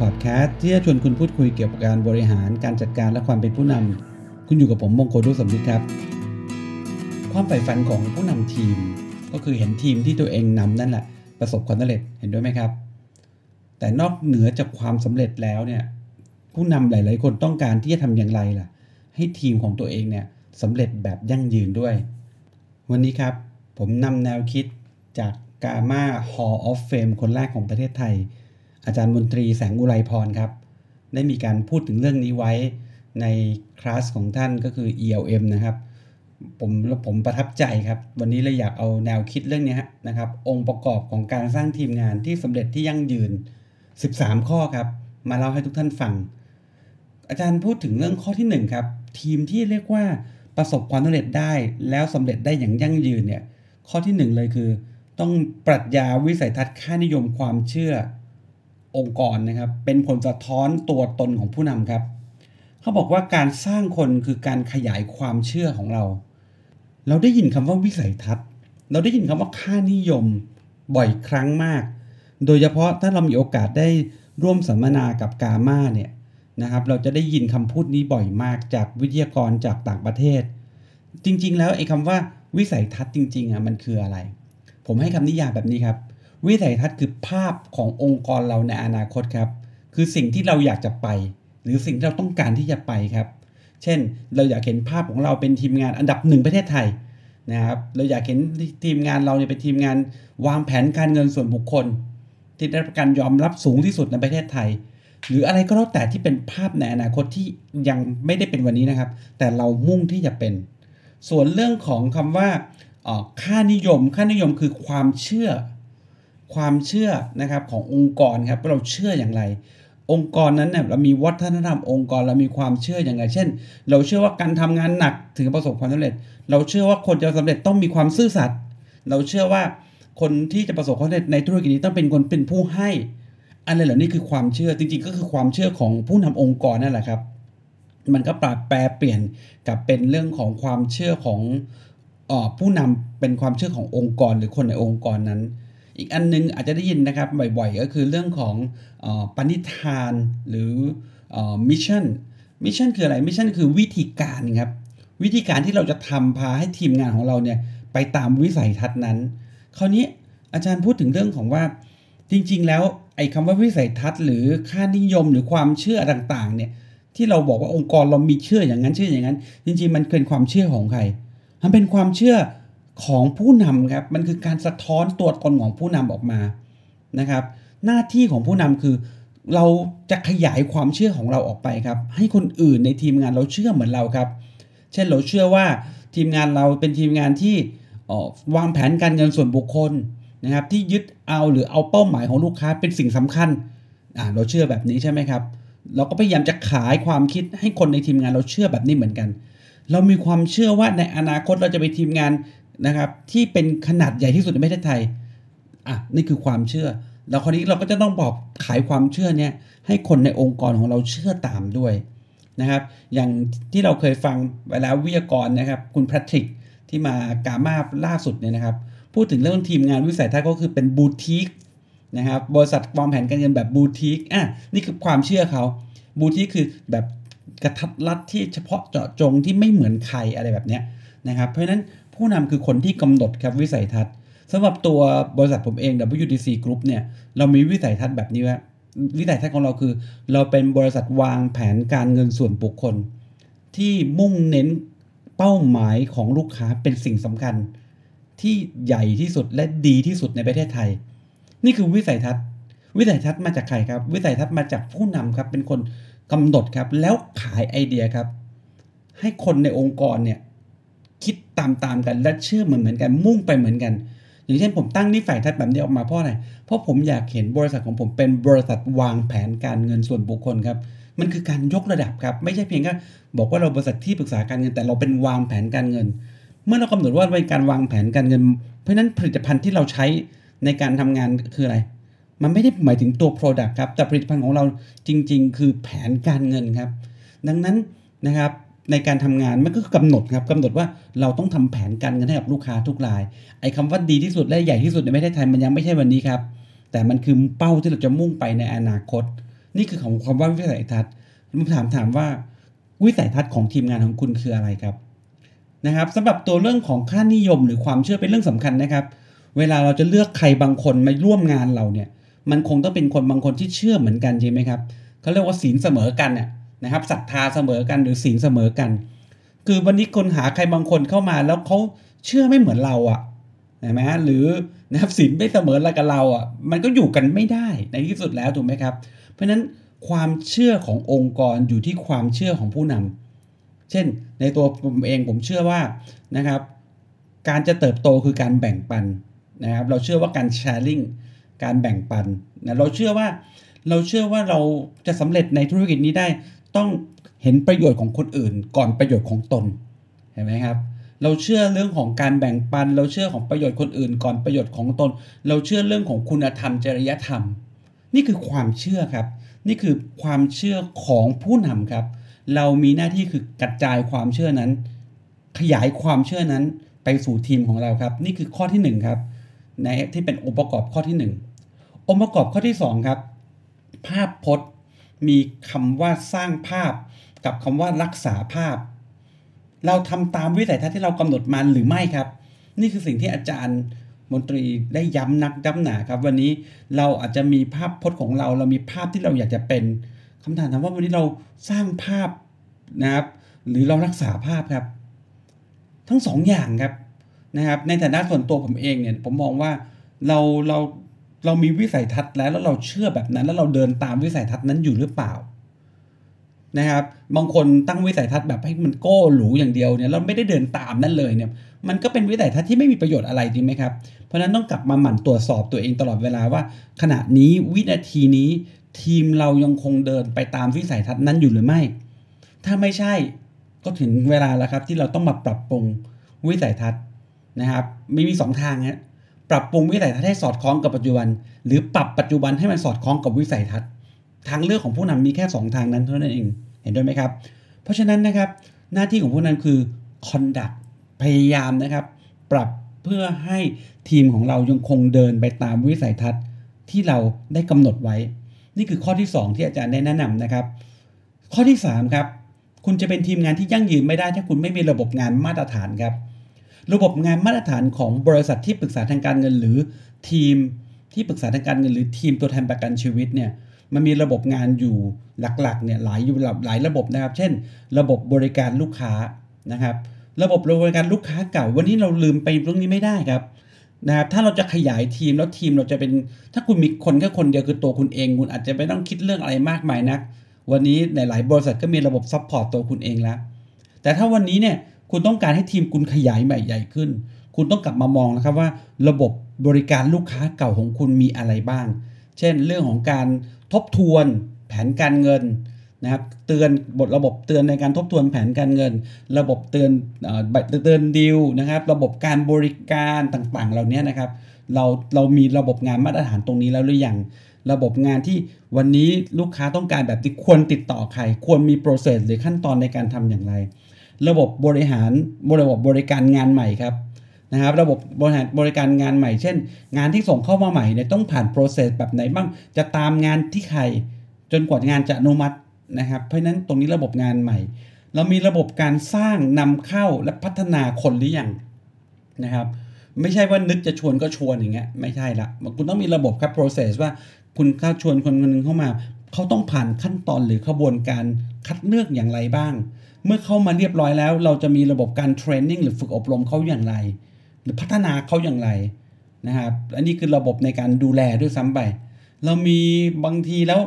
Podcast ที่จะชวนคุณพูดคุยเกี่ยวกับการบริหารการจัดการและความเป็นผู้นำคุณอยู่กับผมมงคลดุสมฤทธิ์ครับ ความใฝ่ฝันของผู้นำทีม ก็คือเห็นทีมที่ตัวเองนำนั่นแหละประสบความสำเร็จเห็นด้วยไหมครับ แต่นอกเหนือจากความสำเร็จแล้วเนี่ยผู้นำหลาย ๆ คนต้องการที่จะทำอย่างไรล่ะ ให้ทีมของตัวเองเนี่ยสำเร็จแบบยั่งยืนด้วย วันนี้ครับผมนำแนวคิดจากกา m a Hall of Fame คนแรกของประเทศไทย อาจารย์มนตรีแสงอุไรพรครับ ได้มีการพูดถึงเรื่องนี้ไว้ในคลาสของท่านก็คือ ELM นะครับผมแล้วผมประทับใจครับ วันนี้เลยอยากเอาแนวคิดเรื่องนี้นะครับ องค์ประกอบของการสร้างทีมงานที่สำเร็จที่ยั่งยืน 13 ข้อครับ มาเล่าให้ทุกท่านฟัง อาจารย์พูดถึงเรื่องข้อที่1ครับทีมที่เรียกว่าประสบความสำเร็จได้ แล้วสำเร็จได้อย่างยั่งยืนเนี่ยข้อที่ 1 เลยคือ ต้องปรัชญาวิสัยทัศน์ค่านิยมความเชื่อ องค์กรนะครับ เป็นผลสะท้อนตัวตนของผู้นำครับ เขาบอกว่าการสร้างคนคือการขยายความเชื่อของเรา เราได้ยินคำว่าวิสัยทัศน์ เราได้ยินคำว่าค่านิยมบ่อยครั้งมาก โดยเฉพาะถ้าเรามีโอกาสได้ร่วมสัมมนากับกาม่าเนี่ยนะครับ เราจะได้ยินคำพูดนี้บ่อยมากจากวิทยากรจากต่างประเทศ จริง ๆ แล้วไอ้คำว่าวิสัยทัศน์จริงๆอะมันคืออะไร ผมให้คำนิยามแบบนี้ครับ วิสัยทัศน์คือภาพขององค์กรเราในอนาคตครับ คือสิ่งที่เราอยากจะไป หรือสิ่งที่เราต้องการที่จะไปครับ เช่น เราอยากเห็นภาพของเราเป็นทีมงานอันดับหนึ่งประเทศไทยนะครับเราอยากเห็นทีมงานเราเนี่ยเป็นทีมงานวางแผนการเงินส่วนบุคคล ที่ได้รับการยอมรับสูงที่สุดในประเทศไทย หรืออะไรก็แล้วแต่ที่เป็นภาพในอนาคตที่ยังไม่ได้เป็นวันนี้นะครับ แต่เรามุ่งที่จะเป็น ส่วนเรื่องของคำว่าค่านิยม ค่านิยมคือความเชื่อ ความเชื่อนะครับขององค์กรครับเราเชื่ออย่างไร องค์กรนั้นเนี่ยเรามีวัฒนธรรมองค์กรเรามีความเชื่ออย่างไร เช่น เราเชื่อว่าการทำงานหนักถึงประสบความสำเร็จ เราเชื่อว่าคนจะสำเร็จต้องมีความซื่อสัตย์เราเชื่อว่าคนที่จะประสบความสำเร็จในธุรกิจนี้ต้องเป็นคนเป็นผู้ให้อะไรเหล่านี้คือความเชื่อจริงๆ ก็คือความเชื่อของผู้นำองค์กรนั่นแหละครับ มันก็ปรับแปลเปลี่ยนกับเป็นเรื่องของความเชื่อของออผู้นำเป็นความเชื่อขององค์กรหรือคนในองค์กรนั้น อีกอันนึงอาจจะได้ยินนะครับบ่อยๆ ก็คือเรื่องของปณิธานหรือ mission mission คืออะไร mission คือวิธีการครับวิธีการที่เราจะทำพาให้ทีมงานของเราเนี่ยไปตามวิสัยทัศน์นั้น คราวนี้อาจารย์พูดถึงเรื่องของว่าจริงๆ แล้วไอ้คำว่าวิสัยทัศน์ หรือค่านิยมหรือความเชื่อต่างๆเนี่ยที่เราบอกว่าองค์กรเรามีเชื่ออย่างนั้นเชื่ออย่างนั้น จริงๆ มันเป็นความเชื่อของใคร มันเป็นความเชื่อ ของผู้นำครับมันคือการสะท้อนตัวตนของผู้นำออกมานะครับ หน้าที่ของผู้นำคือเราจะขยายความเชื่อของเราออกไปครับ ให้คนอื่นในทีมงานเราเชื่อเหมือนเราครับ เช่นเราเชื่อว่าทีมงานเราเป็นทีมงานที่วางแผนการเงินส่วนบุคคลนะครับ ที่ยึดเอาหรือเอาเป้าหมายของลูกค้าเป็นสิ่งสำคัญเราเชื่อแบบนี้ใช่ไหมครับ เราก็พยายามจะขายความคิดให้คนในทีมงานเราเชื่อแบบนี้เหมือนกัน เรามีความเชื่อว่าในอนาคตเราจะไปทีมงาน นะครับ ที่เป็นขนาดใหญ่ที่สุดในประเทศไทยอะนี่คือความเชื่อ แล้วคราวนี้เราก็จะต้องบอกขายความเชื่อเนี้ยให้คนในองค์กรของเราเชื่อตามด้วยนะครับ อย่างที่เราเคยฟังไปแล้ววิทยากรนะครับ คุณแพทริกที่มากามาล่าสุดเนี่ยนะครับ พูดถึงเรื่องทีมงานวิสัยทัศน์ก็คือเป็นบูติกนะครับบริษัทวางแผนการเงินแบบบูติกอะนี่คือความเชื่อเขาบูติกคือแบบกระทัดรัดที่เฉพาะเจาะจงที่ไม่เหมือนใครอะไรแบบเนี้ยนะครับ เพราะฉะนั้น ผู้นำคือคนที่กำหนดครับวิสัยทัศน์สำหรับตัวบริษัทผมเอง WTC Group เนี่ยเรามีวิสัยทัศน์แบบนี้ว่าวิสัยทัศน์ของเราคือ เราเป็นบริษัทวางแผนการเงินส่วนบุคคล ที่มุ่งเน้นเป้าหมายของลูกค้าเป็นสิ่งสำคัญ ที่ใหญ่ที่สุดและดีที่สุดในประเทศไทย นี่คือวิสัยทัศน์ วิสัยทัศน์มาจากใครครับ วิสัยทัศน์มาจากผู้นำครับเป็นคนกำหนดครับแล้วขายไอเดียครับ ให้คนในองค์กรเนี่ย คิดตามๆกันและเชื่อเหมือนเหมือนกันมุ่งไปเหมือนกัน อย่างเช่นผมตั้งนิสัยทัศน์แบบนี้ออกมาเพราะอะไรเพราะผมอยากเห็นบริษัทของผมเป็นบริษัทวางแผนการเงินส่วนบุคคลครับมันคือการยกระดับครับ ไม่ใช่เพียงแค่บอกว่าเราบริษัทที่ปรึกษาการเงินแต่เราเป็นวางแผนการเงิน เมื่อเรากำหนดว่าเป็นการวางแผนการเงิน เพราะฉะนั้นผลิตภัณฑ์ที่เราใช้ในการทำงานคืออะไร มันไม่ได้หมายถึงตัว Product ครับแต่ผลิตภัณฑ์ของเราจริง ๆ คือแผนการเงินครับ ดังนั้นนะครับ ในการทำงานมันก็กำหนดครับกำหนดว่าเราต้องทำแผนการเงินให้กับลูกค้าทุกราย ไอ้คาว่าดีที่สุดและใหญ่ที่สุดในประเทศไทยมันยังไม่ใช่วันนี้ครับ แต่มันคือเป้าที่เราจะมุ่งไปในอนาคต นี่คือของความว่าวิสัยทัศน์ผมถามถามว่าวิสัยทัศน์ของทีมงานของคุณคืออะไรครับนะครับสำหรับตัวเรื่องของค่านิยมหรือความเชื่อเป็นเรื่องสำคัญนะครับ เวลาเราจะเลือกใครบางคนมาร่วมงานเราเนี่ย มันคงต้องเป็นคนบางคนที่เชื่อเหมือนกันใช่ไหมครับเขาเรียกว่าศีลเสมอกันเนี่ย นะครับศรัทธาเสมอกันหรือศีลเสมอกัน คือวันนี้คนหาใครบางคนเข้ามาแล้วเขาเชื่อไม่เหมือนเราอะ่ะใช่ไหมหรือนะครับศีลไม่เสมอกับเราอะ่ะมันก็อยู่กันไม่ได้ในที่สุดแล้วถูกไหมครับ เพราะฉะนั้นความเชื่อขององค์กรอยู่ที่ความเชื่อของผู้นำเช่น ในตัวผมเองผมเชื่อว่านะครับ การจะเติบโตคือการแบ่งปันนะครับ เราเชื่อว่าการแชร์ลิงการแบ่งปันนะเราเชื่อว่าเราเชื่อว่าเราจะสำเร็จในธุรกิจนี้ได้ ต้องเห็นประโยชน์ของคนอื่น ก่อนประโยชน์ของตนเห็นไหมครับ เราเชื่อเรื่องของการแบ่งปัน เราเชื่อของประโยชน์คนอื่น ก่อนประโยชน์ของตน เราเชื่อเรื่องของคุณธรรมจริยธรรม นี่คือความเชื่อครับ นี่คือความเชื่อของผู้นำครับ เรามีหน้าที่คือกระจายความเชื่อนั้น ขยายความเชื่อนั้นไปสู่ทีมของเราครับ นี่คือข้อที่1ครับในที่เป็นองค์ประกอบข้อที่ 1 องค์ประกอบข้อที่2ครับภาพพจน์ มีคำว่าสร้างภาพ กับคำว่ารักษาภาพ เราทำตามวิสัยทัศน์ที่เรากำหนดมาหรือไม่ครับ นี่คือสิ่งที่อาจารย์มนตรีได้ย้ำนักย้ำหนาครับ วันนี้เราอาจจะมีภาพพจน์ของเรา เรามีภาพที่เราอยากจะเป็นคำถามถามว่าวันนี้เราสร้างภาพนะครับ หรือเรารักษาภาพครับ ทั้งสองอย่างครับนะครับ ในฐานะส่วนตัวผมเองเนี่ยผมมองว่าเราเรา เรามีวิสัยทัศน์แล้วแล้วเราเชื่อแบบนั้น แล้วเราเดินตามวิสัยทัศน์นั้นอยู่หรือเปล่านะครับบางคนตั้งวิสัยทัศน์แบบให้มันโก้หรูอย่างเดียวเนี่ยเราไม่ได้เดินตามนั่นเลยเนี่ยมันก็เป็นวิสัยทัศน์ที่ไม่มีประโยชน์อะไรจริงไหมครับ เพราะนั้นต้องกลับมาหมั่นตรวจสอบตัวเองตลอดเวลาว่า ขณะนี้วินาทีนี้ ทีมเรายังคงเดินไปตามวิสัยทัศน์นั้นอยู่หรือไม่ ถ้าไม่ใช่ก็ถึงเวลาแล้วครับที่เราต้องมาปรับปรุงวิสัยทัศน์นะครับไม่มี 2 ทางฮะ ปรับปรุงวิสัยทัศน์ให้สอดคล้องกับปัจจุบัน หรือปรับปัจจุบันให้มันสอดคล้องกับวิสัยทัศน์ ทางเลือกของผู้นำมีแค่ 2 ทางนั้นเท่านั้นเอง เห็นด้วยไหมครับ เพราะฉะนั้นนะครับหน้าที่ของผู้นำคือ conduct พยายามนะครับ ปรับเพื่อให้ทีมของเรายังคงเดินไปตามวิสัยทัศน์ที่เราได้กำหนดไว้ นี่คือข้อที่ 2 ที่อาจารย์ได้แนะนำนะครับ ข้อที่3ครับคุณจะเป็นทีมงานที่ยั่งยืนไม่ได้ถ้าคุณไม่มีระบบงานมาตรฐานครับ ระบบงานมาตรฐานของบริษัทที่ปรึกษาทางการเงิน หรือทีมที่ปรึกษาทางการเงินหรือทีมตัวแทนประกันชีวิตเนี่ยมันมีระบบงานอยู่หลักๆเนี่ยหลายอยู่หลายระบบนะครับ เช่น ระบบบริการลูกค้านะครับ ระบบบริการลูกค้าเก่า วันนี้เราลืมไปเรื่องนี้ไม่ได้ครับนะครับถ้าเราจะขยายทีมแล้วทีมเราจะเป็น ถ้าคุณมีคนแค่คนเดียวคือตัวคุณเอง คุณอาจจะไม่ต้องคิดเรื่องอะไรมากมายนัก วันนี้หลาย ๆ บริษัทก็มีระบบ support ตัวคุณเองแล้วแต่ถ้าวันนี้เนี่ย คุณต้องการให้ทีมคุณขยายใหม่ใหญ่ขึ้น คุณต้องกลับมามองนะครับว่า ระบบบริการลูกค้าเก่าของคุณมีอะไรบ้าง เช่น เรื่องของการทบทวนแผนการเงินนะครับเตือนบทระบบเตือนในการทบทวนแผนการเงิน ระบบเตือนเตือน due นะครับ ระบบการบริการต่างๆ เหล่านี้นะครับ เราเรามีระบบงานมาตรฐานตรงนี้แล้วหรือยังระบบงานที่วันนี้ลูกค้าต้องการแบบที่ควรติดต่อใคร ควรมี process หรือขั้นตอนในการทำอย่างไร ระบบบริหารระบบบริการงานใหม่ครับนะครับระบบบริหารบริการงานใหม่ เช่น งานที่ส่งเข้ามาใหม่เนี่ยต้องผ่าน process แบบไหนบ้างจะตามงานที่ใคร จนกว่างานจะอนุมัตินะครับ เพราะนั้นตรงนี้ระบบงานใหม่ เรามีระบบการสร้างนำเข้าและพัฒนาคนหรือยังนะครับ ไม่ใช่ว่านึกจะชวนก็ชวนอย่างเงี้ยไม่ใช่ละคุณต้องมีระบบครับ process ว่าคุณเข้าชวนคนคนนึงเข้ามา เขาต้องผ่านขั้นตอนหรือขบวนการคัดเลือกอย่างไรบ้าง เมื่อเข้ามาเรียบร้อยแล้ว เราจะมีระบบการเทรนนิ่งหรือฝึกอบรมเขาอย่างไร หรือพัฒนาเขาอย่างไรนะครับอันนี้คือระบบในการดูแลด้วยซ้ำไป เรามีบางทีแล้ว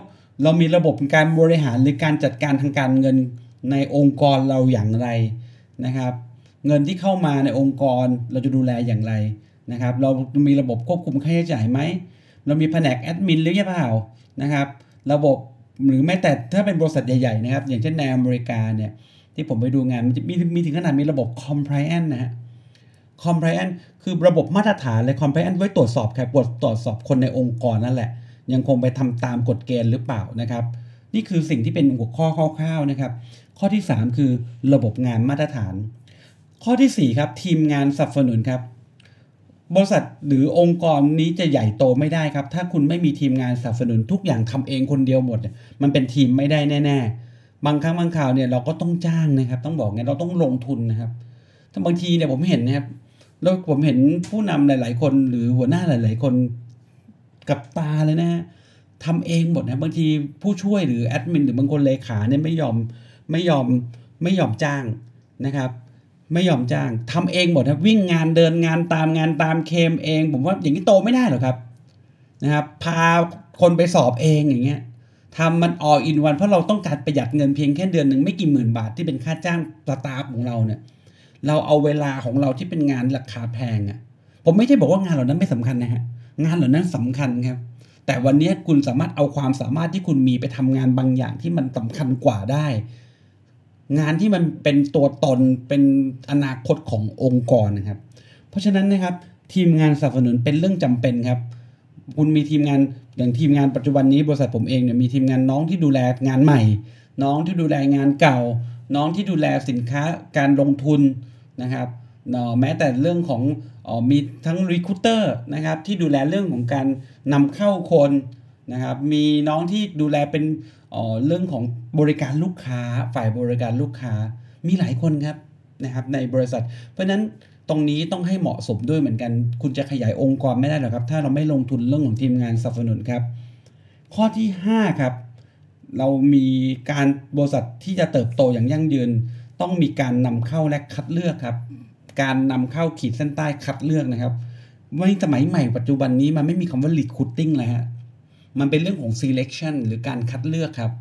เรามีระบบการบริหารหรือการจัดการทางการเงินในองค์กรเราอย่างไรนะครับ เงินที่เข้ามาในองค์กรเราจะดูแลอย่างไรนะครับ เรามีระบบควบคุมค่าใช้จ่ายไหมเรามีแผนกแอดมินหรือเปล่านะครับ ระบบหรือแม้แต่ถ้าเป็นบริษัทใหญ่ๆนะครับ อย่างเช่นในอเมริกาเนี่ย ที่ผมไปดูงานมันจะมีมีถึงขนาดมีระบบ compliance นะฮะ compliance คือระบบมาตรฐานเลย compliance ไว้ตรวจสอบใครตรวจสอบคนในองค์กรนั่นแหละ ยังคงไปทำตามกฎเกณฑ์หรือเปล่านะครับ นี่คือสิ่งที่เป็นหัวข้อคร่าวๆนะครับ ข้อที่ 3 คือระบบงานมาตรฐาน ข้อที่ 4 ครับ ทีมงานสนับสนุนครับบริษัทหรือองค์กรนี้จะใหญ่โตไม่ได้ครับ ถ้าคุณไม่มีทีมงานสนับสนุนทุกอย่างทำเองคนเดียวหมด มันเป็นทีมไม่ได้แน่ ๆ บางครั้งบางคราวเนี่ยเราก็ต้องจ้างนะครับ ต้องบอกไงเราต้องลงทุนนะครับถ้าบางทีเนี่ยผมเห็นนะครับแล้วผมเห็นผู้นำหลาย ๆ คนหรือหัวหน้าหลาย ๆ คนกับตาเลยนะทำเองหมดนะบางทีผู้ช่วยหรือแอดมินหรือบางคนเลขาเนี่ยไม่ยอมไม่ยอมไม่ยอมจ้างนะครับ ไม่ยอมจ้างทำเองหมดครับวิ่งงานเดินงานตามงานตามเคมเอง ผมว่าอย่างนี้โตไม่ได้หรอกครับนะครับ พาคนไปสอบเองอย่างเงี้ย ทำมันอออินวันเพราะเราต้องการประหยัดเงินเพียงแค่เดือนหนึ่งไม่กี่หมื่นบาทที่เป็นค่าจ้างสตาฟของเราเนี่ยเราเอาเวลาของเราที่เป็นงานราคาแพงอะ่ะผมไม่ใช่บอกว่างานเหล่านั้นไม่สำคัญนะฮะงานเหล่านั้นสำคัญครับ แต่วันนี้คุณสามารถเอาความสามารถที่คุณมีไปทำงานบางอย่างที่มันสำคัญกว่าได้ งานที่มันเป็นตัวตนเป็นอนาคตขององค์กรนะครับ เพราะฉะนั้นนะครับทีมงานสนับสนุนเป็นเรื่องจำเป็นครับ คุณมีทีมงานอย่างทีมงานปัจจุบันนี้บริษัทผมเองเนี่ยมีทีมงานน้องที่ดูแลงานใหม่ น้องที่ดูแลงานเก่า น้องที่ดูแลสินค้าการลงทุนนะครับแม้แต่เรื่องของอมีทั้งรีคูเตอร์นะครับที่ดูแลเรื่องของการนำเข้าคนนะครับมีน้องที่ดูแลเป็นเรื่องของบริการลูกค้า ฝ่ายบริการลูกค้ามีหลายคนครับนะครับในบริษัท เพราะฉะนั้น ตรงนี้ต้องให้เหมาะสมด้วยเหมือนกัน คุณจะขยายองค์กรไม่ได้หรอกครับ ถ้าเราไม่ลงทุนเรื่องของทีมงานสนับสนุนครับ ข้อที่ 5 ครับ เรามีการบริษัทที่จะเติบโตอย่างยั่งยืน ต้องมีการนำเข้าและคัดเลือกครับ การนำเข้าขีดเส้นใต้คัดเลือกนะครับในสมัยใหม่ปัจจุบันนี้มันไม่มีคำว่า recruiting เลยฮะมันเป็นเรื่องของ selection หรือการคัดเลือกครับ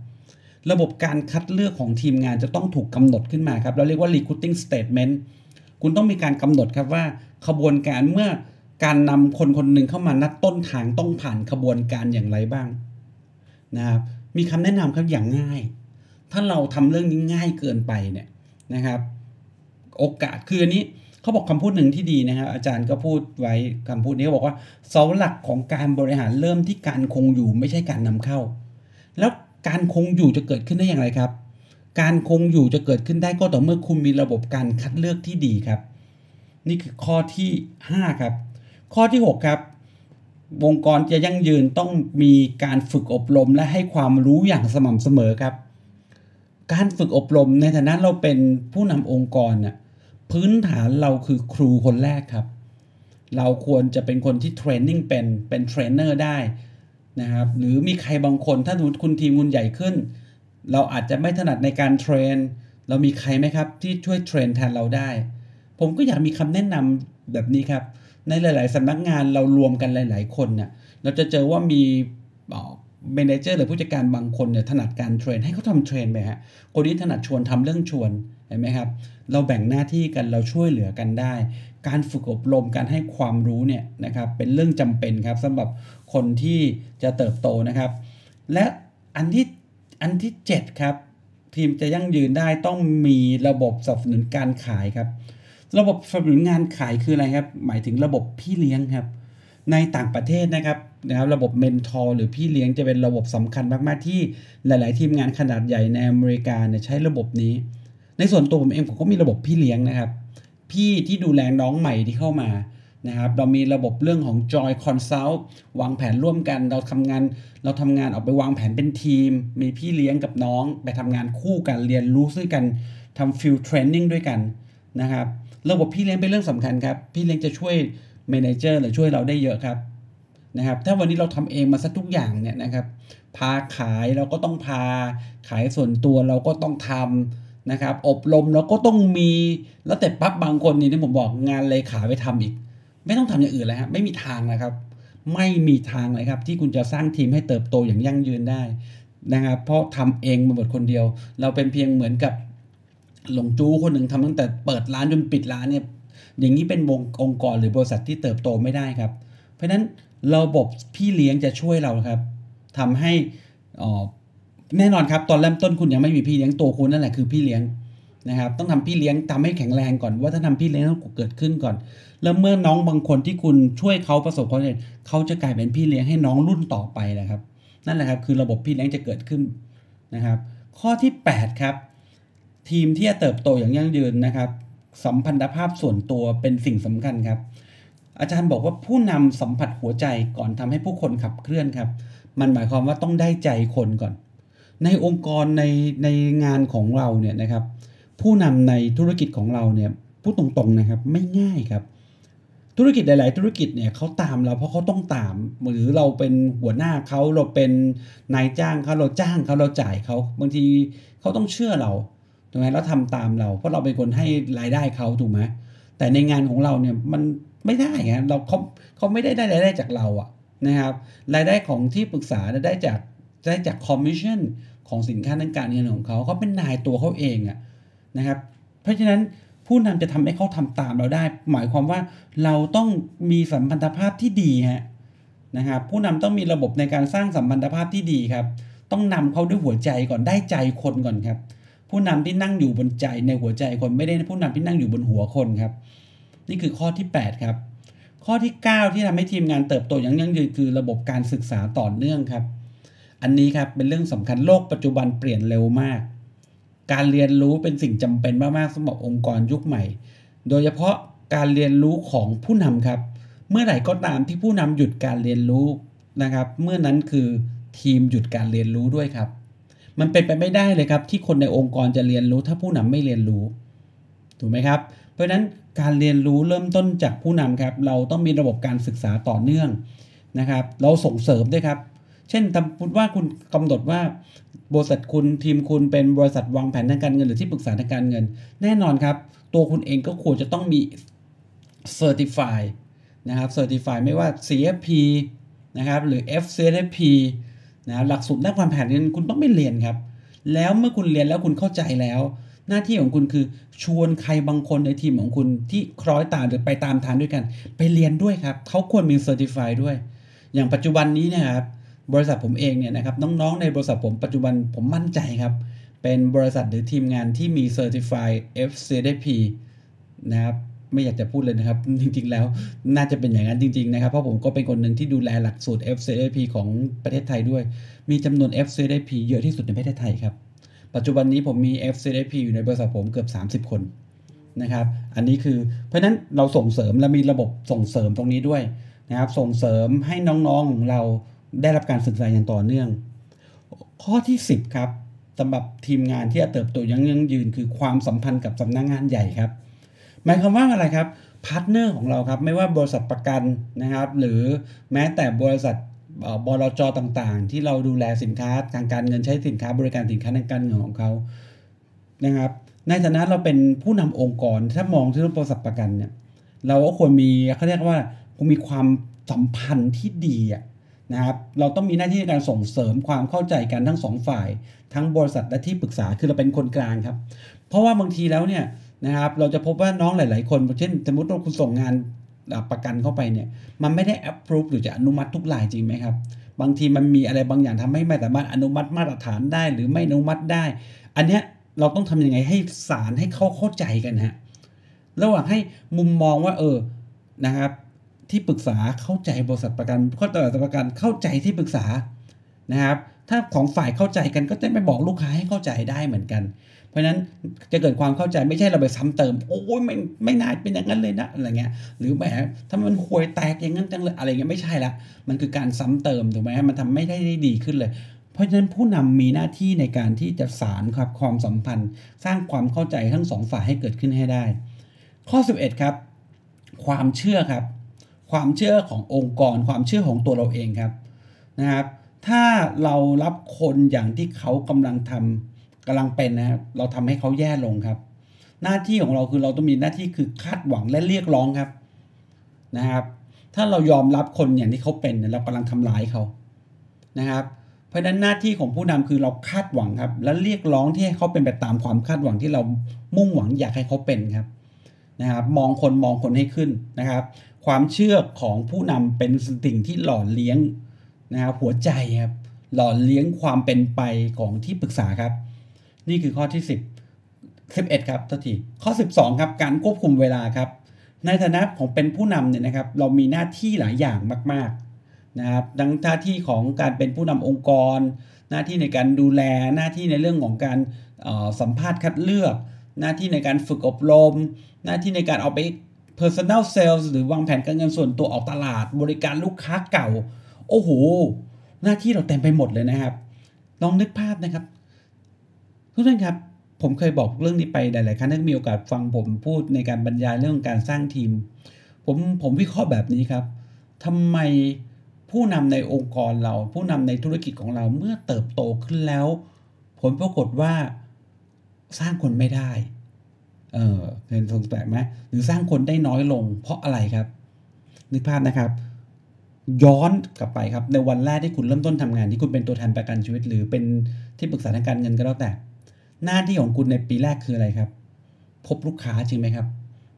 ระบบการคัดเลือกของทีมงานจะต้องถูกกำหนดขึ้นมาครับ เราเรียกว่า recruiting statement คุณต้องมีการกำหนดครับว่าขบวนการเมื่อการนำคนคนหนึ่งเข้ามานัดต้นทางต้องผ่านขบวนการอย่างไรบ้างนะครับมีคำแนะนำครับอย่างง่าย ถ้าเราทำเรื่องนี้ง่ายเกินไปเนี่ยนะครับ โอกาสคืออันนี้เขาบอกคำพูดหนึ่งที่ดีนะครับ อาจารย์ก็พูดไว้คำพูดนี้เขาบอกว่าเสาหลักของการบริหารเริ่มที่การคงอยู่ไม่ใช่การนำเข้า แล้วการคงอยู่จะเกิดขึ้นได้อย่างไรครับ การคงอยู่จะเกิดขึ้นได้ก็ต่อเมื่อคุณมีระบบการคัดเลือกที่ดีครับ นี่คือข้อที่ 5 ครับ ข้อที่ 6 ครับ องค์กรจะยั่งยืนต้องมีการฝึกอบรมและให้ความรู้อย่างสม่ำเสมอครับ การฝึกอบรมในฐานะเราเป็นผู้นำองค์กรน่ะพื้นฐานเราคือครูคนแรกครับ เราควรจะเป็นคนที่ training เป็นเป็นเทรนเนอร์ได้นะครับหรือมีใครบางคนถ้าสมมติคุณทีมคุณใหญ่ขึ้น เราอาจจะไม่ถนัดในการ train เรามีใครไหมครับ ที่ช่วยเทรนแทนเราได้ ผมก็อยากมีคำแนะนำแบบนี้ครับ ในหลาย ๆสำนักงานเรารวมกันหลาย ๆ คนเนี่ยเราจะเจอว่ามีเมนเจอร์หรือผู้จัดการบางคนเนี่ยถนัดการเทรนให้เขาทำเทรนไปฮะคนนี้ถนัดชวนทำเรื่องชวนเห็นไหมครับ เราแบ่งหน้าที่กันเราช่วยเหลือกันได้ การฝึกอบรมการให้ความรู้เนี่ยนะครับเป็นเรื่องจำเป็นครับสำหรับคนที่จะเติบโตนะครับ และอันที่ อันที่ 7 ครับ ทีมจะยั่งยืนได้ต้องมีระบบสนับสนุนการขายครับ ระบบสนับสนุนงานขายคืออะไรครับ หมายถึงระบบพี่เลี้ยงครับ ในต่างประเทศนะครับนะครับระบบเมนทอร์หรือพี่เลี้ยงจะเป็นระบบสำคัญมากๆที่หลาย ๆ ทีมงานขนาดใหญ่ในอเมริกาเนี่ยใช้ระบบนี้ ในส่วนตัวผมเองผมก็มีระบบพี่เลี้ยงนะครับ พี่ที่ดูแลน้องใหม่ที่เข้ามา นะครับเรามีระบบเรื่องของ Joy Consult วางแผนร่วมกัน เราทำงานเราทำงานออกไปวางแผนเป็นทีม มีพี่เลี้ยงกับน้อง ไปทำงานคู่กันเรียนรู้ด้วยกันทำ field training ด้วยกันนะครับระบบพี่เลี้ยงเป็นเรื่องสำคัญครับ พี่เลี้ยงจะช่วย manager หรือช่วยเราได้เยอะครับนะครับถ้าวันนี้เราทำเองมาสักทุกอย่างเนี่ยนะครับ พาขายเราก็ต้องพา ขายส่วนตัวเราก็ต้องทำนะครับ อบรมเราก็ต้องมี แล้วแต่ปั๊บบางคนนี่ที่ผมบอกงานเลขาไปทำอีก ไม่ต้องทำอย่างอื่นแล้วฮะไม่มีทางนะครับ ไม่มีทางเลยครับ ที่คุณจะสร้างทีมให้เติบโตอย่างยั่งยืนได้นะครับเพราะทำเองมาหมดคนเดียว เราเป็นเพียงเหมือนกับหลงจู้คนหนึ่งทำตั้งแต่เปิดร้านจนปิดร้านเนี่ยอย่างนี้เป็นวงองค์กรหรือบริษัทที่เติบโตไม่ได้ครับ เพราะฉะนั้นระบบพี่เลี้ยงจะช่วยเราครับทำให้แน่นอนครับ ตอนเริ่มต้นคุณยังไม่มีพี่เลี้ยงตัวคุณนั่นแหละคือพี่เลี้ยง นะครับต้องทำพี่เลี้ยงทำให้แข็งแรงก่อนว่าถ้าทำพี่เลี้ยงต้องเกิดขึ้นก่อน แล้วเมื่อน้องบางคนที่คุณช่วยเขาประสบความสำเร็จเขาจะกลายเป็นพี่เลี้ยงให้น้องรุ่นต่อไปนะครับ นั่นแหละครับคือระบบพี่เลี้ยงจะเกิดขึ้นนะครับ ข้อที่ 8 ครับ ทีมที่จะเติบโตอย่างยั่งยืนนะครับ สัมพันธภาพส่วนตัวเป็นสิ่งสำคัญครับ อาจารย์บอกว่าผู้นำสัมผัสหัวใจก่อนทำให้ผู้คนขับเคลื่อนครับ มันหมายความว่าต้องได้ใจคนก่อน ในองค์กรในในงานของเราเนี่ยนะครับ ผู้นำในธุรกิจของเราเนี่ยพูดตรงๆนะครับไม่ง่ายครับ ธุรกิจหลาย ๆ ธุรกิจเนี่ยเขาตามเราเพราะเขาต้องตาม หรือเราเป็นหัวหน้าเขาเราเป็นนายจ้างเขาเราจ้างเขาเราจ่ายเขาบางทีเขาต้องเชื่อเราถูกไหมแล้วทำตามเรา เพราะเราเป็นคนให้รายได้เขาถูกไหมแต่ในงานของเราเนี่ยมันไม่ได้ไงเราเขาเขาไม่ได้ได้รายได้จากเราอะนะครับ รายได้ของที่ปรึกษาได้จากได้จากคอมมิชชั่นของสินค้าทางการเงินของเขาเขาเป็นนายตัวเขาเองอะ นะครับ เพราะฉะนั้นผู้นำจะทำให้เขาทำตามเราได้ หมายความว่าเราต้องมีสัมพันธภาพที่ดีฮะนะครับผู้นำต้องมีระบบในการสร้างสัมพันธภาพที่ดีครับ ต้องนำเขาด้วยหัวใจก่อนได้ใจคนก่อนครับ ผู้นำที่นั่งอยู่บนใจในหัวใจคนไม่ได้ผู้นำที่นั่งอยู่บนหัวคนครับ นี่คือข้อที่ 8 ครับ ข้อที่ 9 ที่ทำให้ทีมงานเติบโตอย่างยั่งยืนคือระบบการศึกษาต่อเนื่องครับ อันนี้ครับเป็นเรื่องสำคัญโลกปัจจุบันเปลี่ยนเร็วมาก การเรียนรู้เป็นสิ่งจำเป็นมากๆสำหรับองค์กรยุคใหม่ โดยเฉพาะการเรียนรู้ของผู้นำครับ เมื่อไหร่ก็ตามที่ผู้นำหยุดการเรียนรู้นะครับ เมื่อนั้นคือทีมหยุดการเรียนรู้ด้วยครับ มันเป็นไปไม่ได้เลยครับ ที่คนในองค์กรจะเรียนรู้ถ้าผู้นำไม่เรียนรู้ ถูกไหมครับ เพราะฉะนั้นการเรียนรู้เริ่มต้นจากผู้นำครับ เราต้องมีระบบการศึกษาต่อเนื่องนะครับ เราส่งเสริมด้วยครับ เช่นสมมติว่าคุณกำหนดว่า บริษัทคุณทีมคุณเป็นบริษัทวางแผนทางการเงินหรือที่ปรึกษาทางการเงิน แน่นอนครับ ตัวคุณเองก็ควรจะต้องมี Certify นะครับ Certify ไม่ว่า CFP นะครับหรือ FCFP นะหลักสูตรด้านความแผนเงินคุณต้องไปเรียนครับ แล้วเมื่อคุณเรียนแล้วคุณเข้าใจแล้ว หน้าที่ของคุณคือชวนใครบางคนในทีมของคุณที่คล้อยตามหรือไปตามทางด้วยกัน ไปเรียนด้วยครับเขาควรมี Certify ด้วย อย่างปัจจุบันนี้นะครับ บริษัทผมเองเนี่ยนะครับน้องๆในบริษัทผมปัจจุบันผมมั่นใจครับ เป็นบริษัทหรือทีมงานที่มี Certify FCDP นะครับไม่อยากจะพูดเลยนะครับ จริงๆแล้วน่าจะเป็นอย่างนั้นจริงๆนะครับ เพราะผมก็เป็นคนหนึ่งที่ดูแลหลักสูตร FCDP ของประเทศไทยด้วย มีจำนวน FCDP เยอะที่สุดในประเทศไทยครับ ปัจจุบันนี้ผมมี FCDP อยู่ในบริษัทผมเกือบ 30 คนนะครับ อันนี้คือเพราะฉะนั้นเราส่งเสริมและมีระบบส่งเสริมตรงนี้ด้วยนะครับ ส่งเสริมให้น้องๆของเรา ได้รับการศึกษาอย่างต่อเนื่อง ข้อที่ 10 ครับสำหรับทีมงานที่จะเติบโตยั่งยืน คือความสัมพันธ์กับสำนักงานใหญ่ครับ หมายความว่าอะไรครับ partner ของเราครับ ไม่ว่าบริษัทประกันนะครับ หรือแม้แต่บริษัทบลจต่างๆ ที่เราดูแลสินค้าทางการเงินใช้สินค้าบริการสินค้าทางการเงินของเขานะครับในฐานะเราเป็นผู้นำองค์กรถ้ามองที่บริษัทประกันเนี่ยเราก็ควรมีเขาเรียกว่าคงมีความสัมพันธ์ที่ดีอะ นะครับเราต้องมีหน้าที่ในการส่งเสริมความเข้าใจกันทั้งสองฝ่าย ทั้งบริษัทและที่ปรึกษาคือเราเป็นคนกลางครับ เพราะว่าบางทีแล้วเนี่ยนะครับเราจะพบว่าน้องหลาย ๆ คนเช่นสมมติว่าคุณส่งงานประกันเข้าไปเนี่ยมันไม่ได้ approve หรือจะอนุมัติทุกรายจริงไหมครับบางทีมันมีอะไรบางอย่างทำให้ไม่สามารถอนุมัติมาตรฐานได้หรือไม่อนุมัติได้ อันเนี้ยเราต้องทำยังไงให้ศาลให้เขาเข้าใจกันฮะระหว่างให้มุมมองว่าเออนะครับ ที่ปรึกษาเข้าใจบริษัทประกันข้อตลาดประกันเข้าใจที่ปรึกษานะครับ ถ้าของฝ่ายเข้าใจกันก็จะไปบอกลูกค้าให้เข้าใจได้เหมือนกัน เพราะฉะนั้นจะเกิดความเข้าใจไม่ใช่เราไปซ้ำเติม โอ้ยไม่ไม่น่าเป็นอย่างนั้นเลยนะอะไรเงี้ยหรือแหมถ้ามันห่วยแตกอย่างนั้นจังเลยอะไรเงี้ยไม่ใช่ละมันคือการซ้ำเติมถูกไหมมันทำไม่ได้ดีขึ้นเลยเพราะฉะนั้นผู้นำมีหน้าที่ในการที่จะสารครับความสัมพันธ์ สร้างความเข้าใจทั้งสองฝ่ายให้เกิดขึ้นให้ได้ ข้อ 11 ครับ ความเชื่อครับ ความเชื่อขององค์กร ความเชื่อของตัวเราเองครับนะครับ ถ้าเรารับคนอย่างที่เขากำลังทำกำลังเป็นนะครับเราทำให้เขาแย่ลงครับ หน้าที่ของเราคือเราต้องมีหน้าที่คือคาดหวังและเรียกร้องครับนะครับ ถ้าเรายอมรับคนอย่างที่เขาเป็นเรากำลังทำร้ายเขานะครับเพราะฉะนั้นหน้าที่ของผู้นำคือเราคาดหวังครับ และเรียกร้องที่ให้เขาเป็นไปตามความคาดหวังที่เรามุ่งหวังอยากให้เขาเป็นครับนะครับ มองคนมองคนให้ขึ้นนะครับความเชื่อของผู้นำเป็นสิ่งที่หล่อเลี้ยงนะครับหัวใจครับหล่อเลี้ยงความเป็นไปของที่ปรึกษาครับ นี่คือข้อที่ 10 11 ครับทัทีข้อ 12 ครับ การควบคุมเวลาครับ ในฐานะของเป็นผู้นำเนี่ยนะครับ เรามีหน้าที่หลายอย่างมาก ๆนะครับดังหน้าที่ของการเป็นผู้นำองค์กร หน้าที่ในการดูแลหน้าที่ในเรื่องของการสัมภาษณ์คัดเลือก หน้าที่ในการฝึกอบรม หน้าที่ในการเอาไป personal sales หรือวางแผนการเงินส่วนตัวออกตลาด บริการลูกค้าเก่า โอ้โห หน้าที่เราเต็มไปหมดเลยนะครับ ลองนึกภาพนะครับ ทุกท่านครับ ผมเคยบอกเรื่องนี้ไปหลาย ๆ ครั้งที่มีโอกาสฟังผมพูดในการบรรยายเรื่องการสร้างทีม ผมผมวิเคราะห์แบบนี้ครับทำไมผู้นำในองค์กรเรา ผู้นำในธุรกิจของเราเมื่อเติบโตขึ้นแล้ว ผลปรากฏว่าสร้างคนไม่ได้ เออเห็นสงสัยไหมหรือสร้างคนได้น้อยลง เพราะอะไรครับ นึกภาพนะครับ ย้อนกลับไปครับ ในวันแรกที่คุณเริ่มต้นทำงาน ที่คุณเป็นตัวแทนประกันชีวิต หรือเป็นที่ปรึกษาทางการเงินก็แล้วแต่ หน้าที่ของคุณในปีแรกคืออะไรครับ พบลูกค้าจริงไหมครับ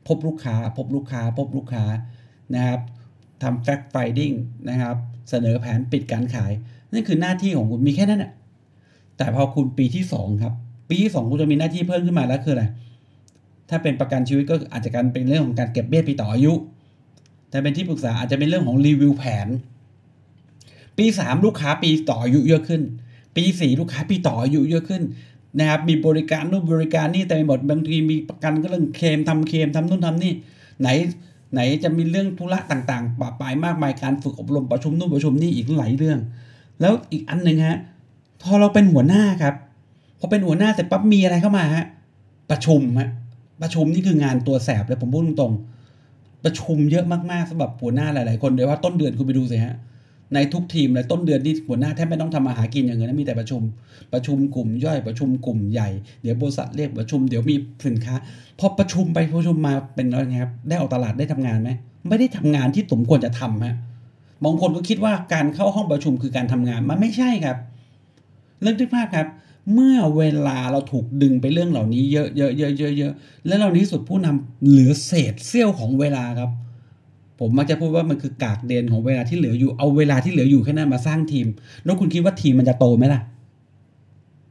พบลูกค้า พบลูกค้า พบลูกค้านะครับทำ fact finding นะครับ เสนอแผนปิดการขาย นั่นคือหน้าที่ของคุณมีแค่นั้นแหะแต่พอคุณปีที่ 2 ครับ ปีที่2คุณจะมีหน้าที่เพิ่มขึ้นมาแล้วคืออะไร ถ้าเป็นประกันชีวิตก็อาจจะการเป็นเรื่องของการเก็บเบี้ยปีต่ออายุ แต่เป็นที่ปรึกษาอาจจะเป็นเรื่องของรีวิวแผน ปี 3 ลูกค้าปีต่ออายุเยอะขึ้น ปี 4 ลูกค้าปีต่ออายุเยอะขึ้นนะครับมีบริการนู่นบริการนี่แต่หมดบางทีมีประกันก็เรื่องเคลมทำเคลมทำนู่นทำนี่ ไหนไหนจะมีเรื่องธุระต่างๆปะปายมากมายการฝึกอบรมประชุมนู่นประชุมนี่อีกหลายเรื่อง แล้วอีกอันหนึ่งฮะพอเราเป็นหัวหน้าครับพอเป็นหัวหน้าเสร็จปั๊บมีอะไรเข้ามาฮะประชุมฮะ ประชุมนี่คืองานตัวแสบเลยผมพูดตรงๆประชุมเยอะมากๆสำหรับหัวหน้าหลายๆคนโดยว่าต้นเดือนคุณไปดูสิฮะในทุกทีมเลยต้นเดือนที่หัวหน้าแทบไม่ต้องทำอาหารกินอย่างเงี้ยมีแต่ประชุม ประชุมกลุ่มย่อยประชุมกลุ่มใหญ่เดี๋ยวบริษัทเรียกประชุมเดี๋ยวมีสินค้าพอประชุมไปประชุมมาเป็นอะไรครับได้ออกตลาดได้ทำงานไหมไม่ได้ทำงานที่สมควรจะทำฮะบางคนก็คิดว่าการเข้าห้องประชุมคือการทำงานมันไม่ใช่ครับ เรื่องที่ภาพครับ เมื่อเวลาเราถูกดึงไปเรื่องเหล่านี้เยอะเยอะเยอะเยอะเยอะแล้วเรานี้สุดผู้นำเหลือเศษเสี้ยวของเวลาครับ ผมมักจะพูดว่ามันคือกากเดนของเวลาที่เหลืออยู่เอาเวลาที่เหลืออยู่แค่นั้นมาสร้างทีม แล้วคุณคิดว่าทีมมันจะโตไหมล่ะ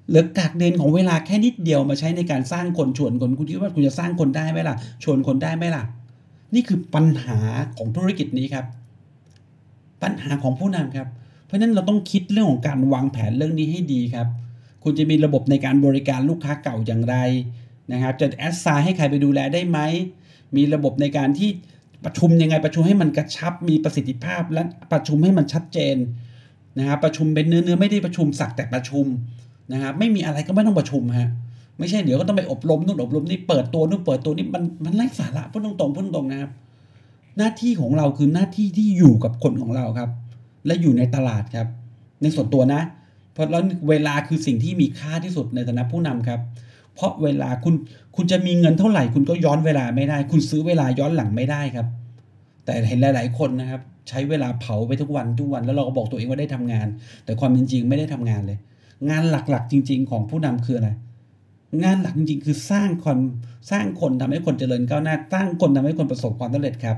เหลือกากเดนของเวลาแค่นิดเดียวมาใช้ในการสร้างคนชวนคนคุณคิดว่าคุณจะสร้างคนได้ไหมล่ะ ชวนคนได้ไหมล่ะ นี่คือปัญหาของธุรกิจนี้ครับ ปัญหาของผู้นำครับ เพราะฉะนั้นเราต้องคิดเรื่องของการวางแผนเรื่องนี้ให้ดีครับ คุณจะมีระบบในการบริการลูกค้าเก่าอย่างไรนะครับ จะแอดไซน์ให้ใครไปดูแลได้ไหม มีระบบในการที่ประชุมยังไงประชุมให้มันกระชับ มีประสิทธิภาพและประชุมให้มันชัดเจนนะครับประชุมเป็นเนื้อเนื้อไม่ได้ประชุมสักแต่ประชุมนะครับไม่มีอะไรก็ไม่ต้องประชุมฮะไม่ใช่เดี๋ยวก็ต้องไปอบรมนู่นอบรมนี่เปิดตัวนู่นเปิดตัวนี่มันมันไร้สาระพูดตรงๆพูดตรงๆนะครับ หน้าที่ของเราคือหน้าที่ที่อยู่กับคนของเราครับ และอยู่ในตลาดครับ ในส่วนตัวนะ ราะแล้วเวลาคือสิ่งที่มีค่าที่สุดในฐานะผู้นำครับ เพราะเวลาคุณคุณจะมีเงินเท่าไหร่ คุณก็ย้อนเวลาไม่ได้ คุณซื้อเวลาย้อนหลังไม่ได้ครับ แต่เห็นหลาย ๆ คนนะครับ ใช้เวลาเผาไปทุกวันทุกวัน แล้วเราก็บอกตัวเองว่าได้ทำงาน แต่ความจริงไม่ได้ทำงานเลย งานหลักๆ จริง ๆ ของผู้นำคืออะไรงานหลักจริงๆคือสร้างคนสร้างคนทำให้คนเจริญก้าวหน้าสร้างคนทำให้คนประสบความสำเร็จครับ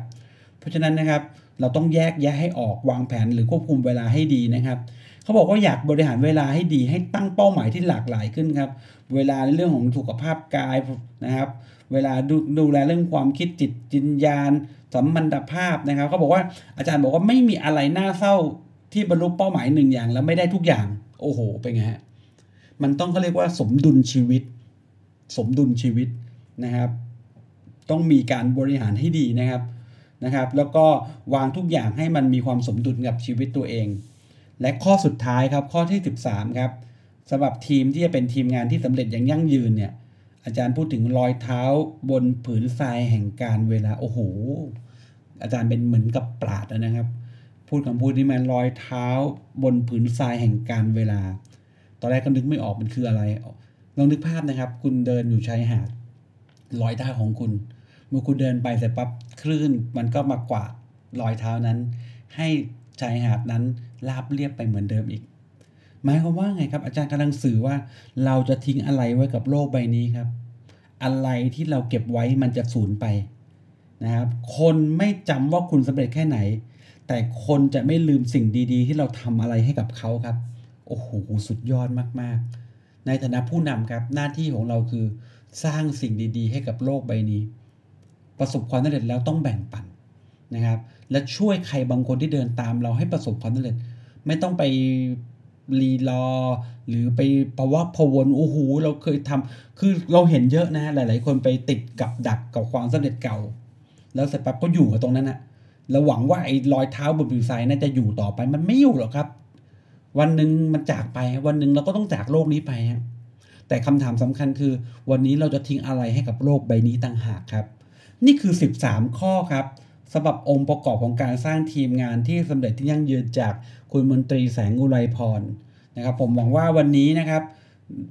เพราะฉะนั้นนะครับเราต้องแยกแยะให้ออกวางแผนหรือควบคุมเวลาให้ดีนะครับ เขาบอกว่าอยากบริหารเวลาให้ดีให้ตั้งเป้าหมายที่หลากหลายขึ้นครับ เวลาในเรื่องของสุขภาพกายนะครับ เวลาดูดูแลเรื่องความคิดจิตจินญาณสัมพันธภาพนะครับเขาบอกว่าอาจารย์บอกว่าไม่มีอะไรน่าเศร้าที่บรรลุเป้าหมายหนึ่งอย่างแล้วไม่ได้ทุกอย่าง โอ้โห เป็นไงฮะมันต้องเขาเรียกว่าสมดุลชีวิต สมดุลชีวิตนะครับ ต้องมีการบริหารให้ดีนะครับนะครับ แล้วก็วางทุกอย่างให้มันมีความสมดุลกับชีวิตตัวเอง และข้อสุดท้ายครับข้อที่ 13ครับสำหรับทีมที่จะเป็นทีมงานที่สำเร็จอย่างยั่งยืนเนี่ยอาจารย์พูดถึงรอยเท้าบนผืนทรายแห่งการเวลาโอ้โหอาจารย์เป็นเหมือนกับปราดนะครับ พูดคำพูดที่มันรอยเท้าบนผืนทรายแห่งการเวลา ตอนแรกก็นึกไม่ออกมันคืออะไรลองนึกภาพนะครับ คุณเดินอยู่ชายหาดรอยเท้าของคุณ เมื่อคุณเดินไปเสร็จปั๊บคลื่นมันก็มากวาดรอยเท้านั้น ให้ชายหาดนั้น ราบเรียบไปเหมือนเดิมอีก หมายความว่าไงครับ อาจารย์กำลังสื่อว่า เราจะทิ้งอะไรไว้กับโลกใบนี้ครับ อะไรที่เราเก็บไว้มันจะสูญไปนะครับ คนไม่จำว่าคุณสำเร็จแค่ไหน แต่คนจะไม่ลืมสิ่งดีๆ ที่เราทำอะไรให้กับเขาครับ โอ้โหสุดยอดมากๆ ในฐานะผู้นำครับหน้าที่ของเราคือ สร้างสิ่งดีๆ ให้กับโลกใบนี้ ประสบความสำเร็จแล้วต้องแบ่งปันนะครับ และช่วยใครบางคนที่เดินตามเราให้ประสบความสำเร็จ ไม่ต้องไปรีรอ หรือไปประวัติพวนโอ้โหเราเคยทำคือเราเห็นเยอะนะหลาย ๆ คนไปติดกับดักกับความสำเร็จเก่า แล้วเสร็จปั๊บก็อยู่กับตรงนั้นนะเราหวังว่าไอ้รอยเท้าบนผิวทรายน่าจะอยู่ต่อไปมันไม่อยู่หรอกครับ วันหนึ่งมันจากไป วันหนึ่งเราก็ต้องจากโลกนี้ไปฮะแต่คำถามสำคัญคือ วันนี้เราจะทิ้งอะไรให้กับโลกใบนี้ต่างหากครับ นี่คือ 13 ข้อครับ สำหรับองค์ประกอบของการสร้างทีมงานที่สำเร็จที่ยั่งยืนจากคุณมนตรีแสงอุไรพรนะครับ ผมหวังว่าวันนี้นะครับ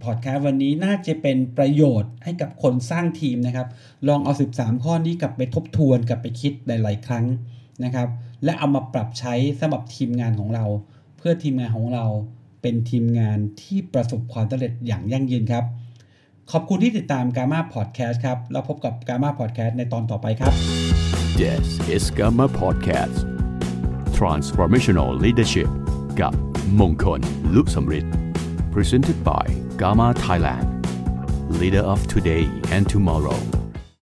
พอดแคสต์วันนี้น่าจะเป็นประโยชน์ให้กับคนสร้างทีมนะครับ ลองเอา 13 ข้อนี้กลับไปทบทวนกลับไปคิดหลาย ๆ ครั้งนะครับ และเอามาปรับใช้สำหรับทีมงานของเรา เพื่อทีมงานของเราเป็นทีมงานที่ประสบความสำเร็จอย่างยั่งยืนครับ ขอบคุณที่ติดตาม Gamma Podcast ครับ แล้วพบกับ Gamma Podcast ในตอนต่อไปครับ This is Gamma Podcast Transformational Leadership กับมงคลลุสมฤทธิ์ Presented by Gamma Thailand Leader of Today and Tomorrow